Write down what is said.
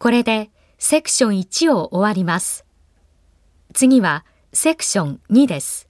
これでセクション1を終わります。次はセクション2です。